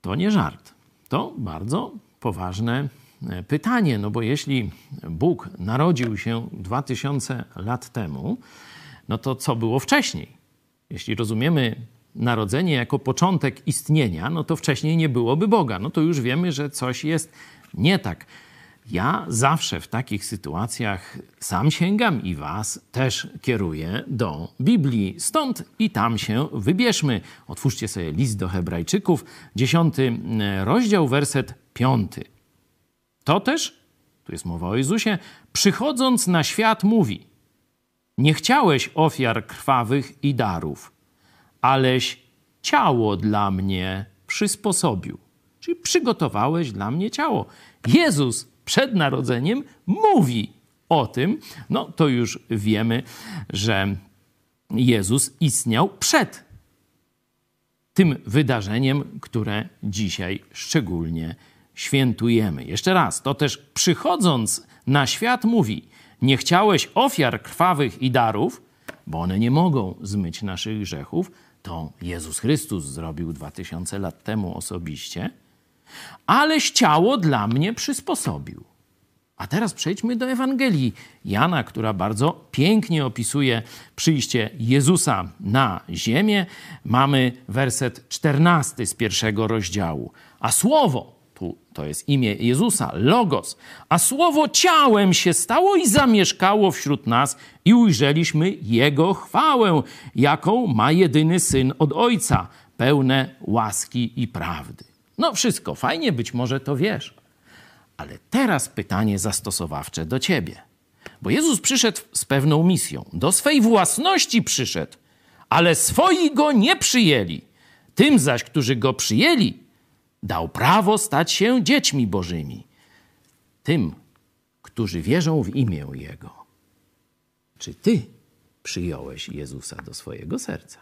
To nie żart. To bardzo poważne e, pytanie, no bo jeśli Bóg narodził się 2000 lat temu, no to co było wcześniej? Jeśli rozumiemy narodzenie jako początek istnienia, no to wcześniej nie byłoby Boga. No to już wiemy, że coś jest nie tak. Ja zawsze w takich sytuacjach sam sięgam i Was też kieruję do Biblii. Stąd i tam się wybierzmy. Otwórzcie sobie list do Hebrajczyków, dziesiąty e, rozdział, werset piąty. To też, tu jest mowa o Jezusie, przychodząc na świat mówi: Nie chciałeś ofiar krwawych i darów, aleś ciało dla mnie przysposobił. Czyli przygotowałeś dla mnie ciało. Jezus przed narodzeniem mówi o tym, no to już wiemy, że Jezus istniał przed tym wydarzeniem, które dzisiaj szczególnie świętujemy. Jeszcze raz, to też przychodząc na świat mówi: Nie chciałeś ofiar krwawych i darów, bo one nie mogą zmyć naszych grzechów. To Jezus Chrystus zrobił dwa tysiące lat temu osobiście aleś ciało dla mnie przysposobił. A teraz przejdźmy do Ewangelii Jana, która bardzo pięknie opisuje przyjście Jezusa na ziemię. Mamy werset 14 z pierwszego rozdziału. A słowo, tu to jest imię Jezusa, Logos, a słowo ciałem się stało i zamieszkało wśród nas i ujrzeliśmy Jego chwałę, jaką ma jedyny Syn od Ojca, pełne łaski i prawdy. No wszystko fajnie, być może to wiesz. Ale teraz pytanie zastosowawcze do ciebie. Bo Jezus przyszedł z pewną misją. Do swej własności przyszedł, ale swoi go nie przyjęli. Tym zaś, którzy go przyjęli, dał prawo stać się dziećmi bożymi. Tym, którzy wierzą w imię Jego. Czy ty przyjąłeś Jezusa do swojego serca?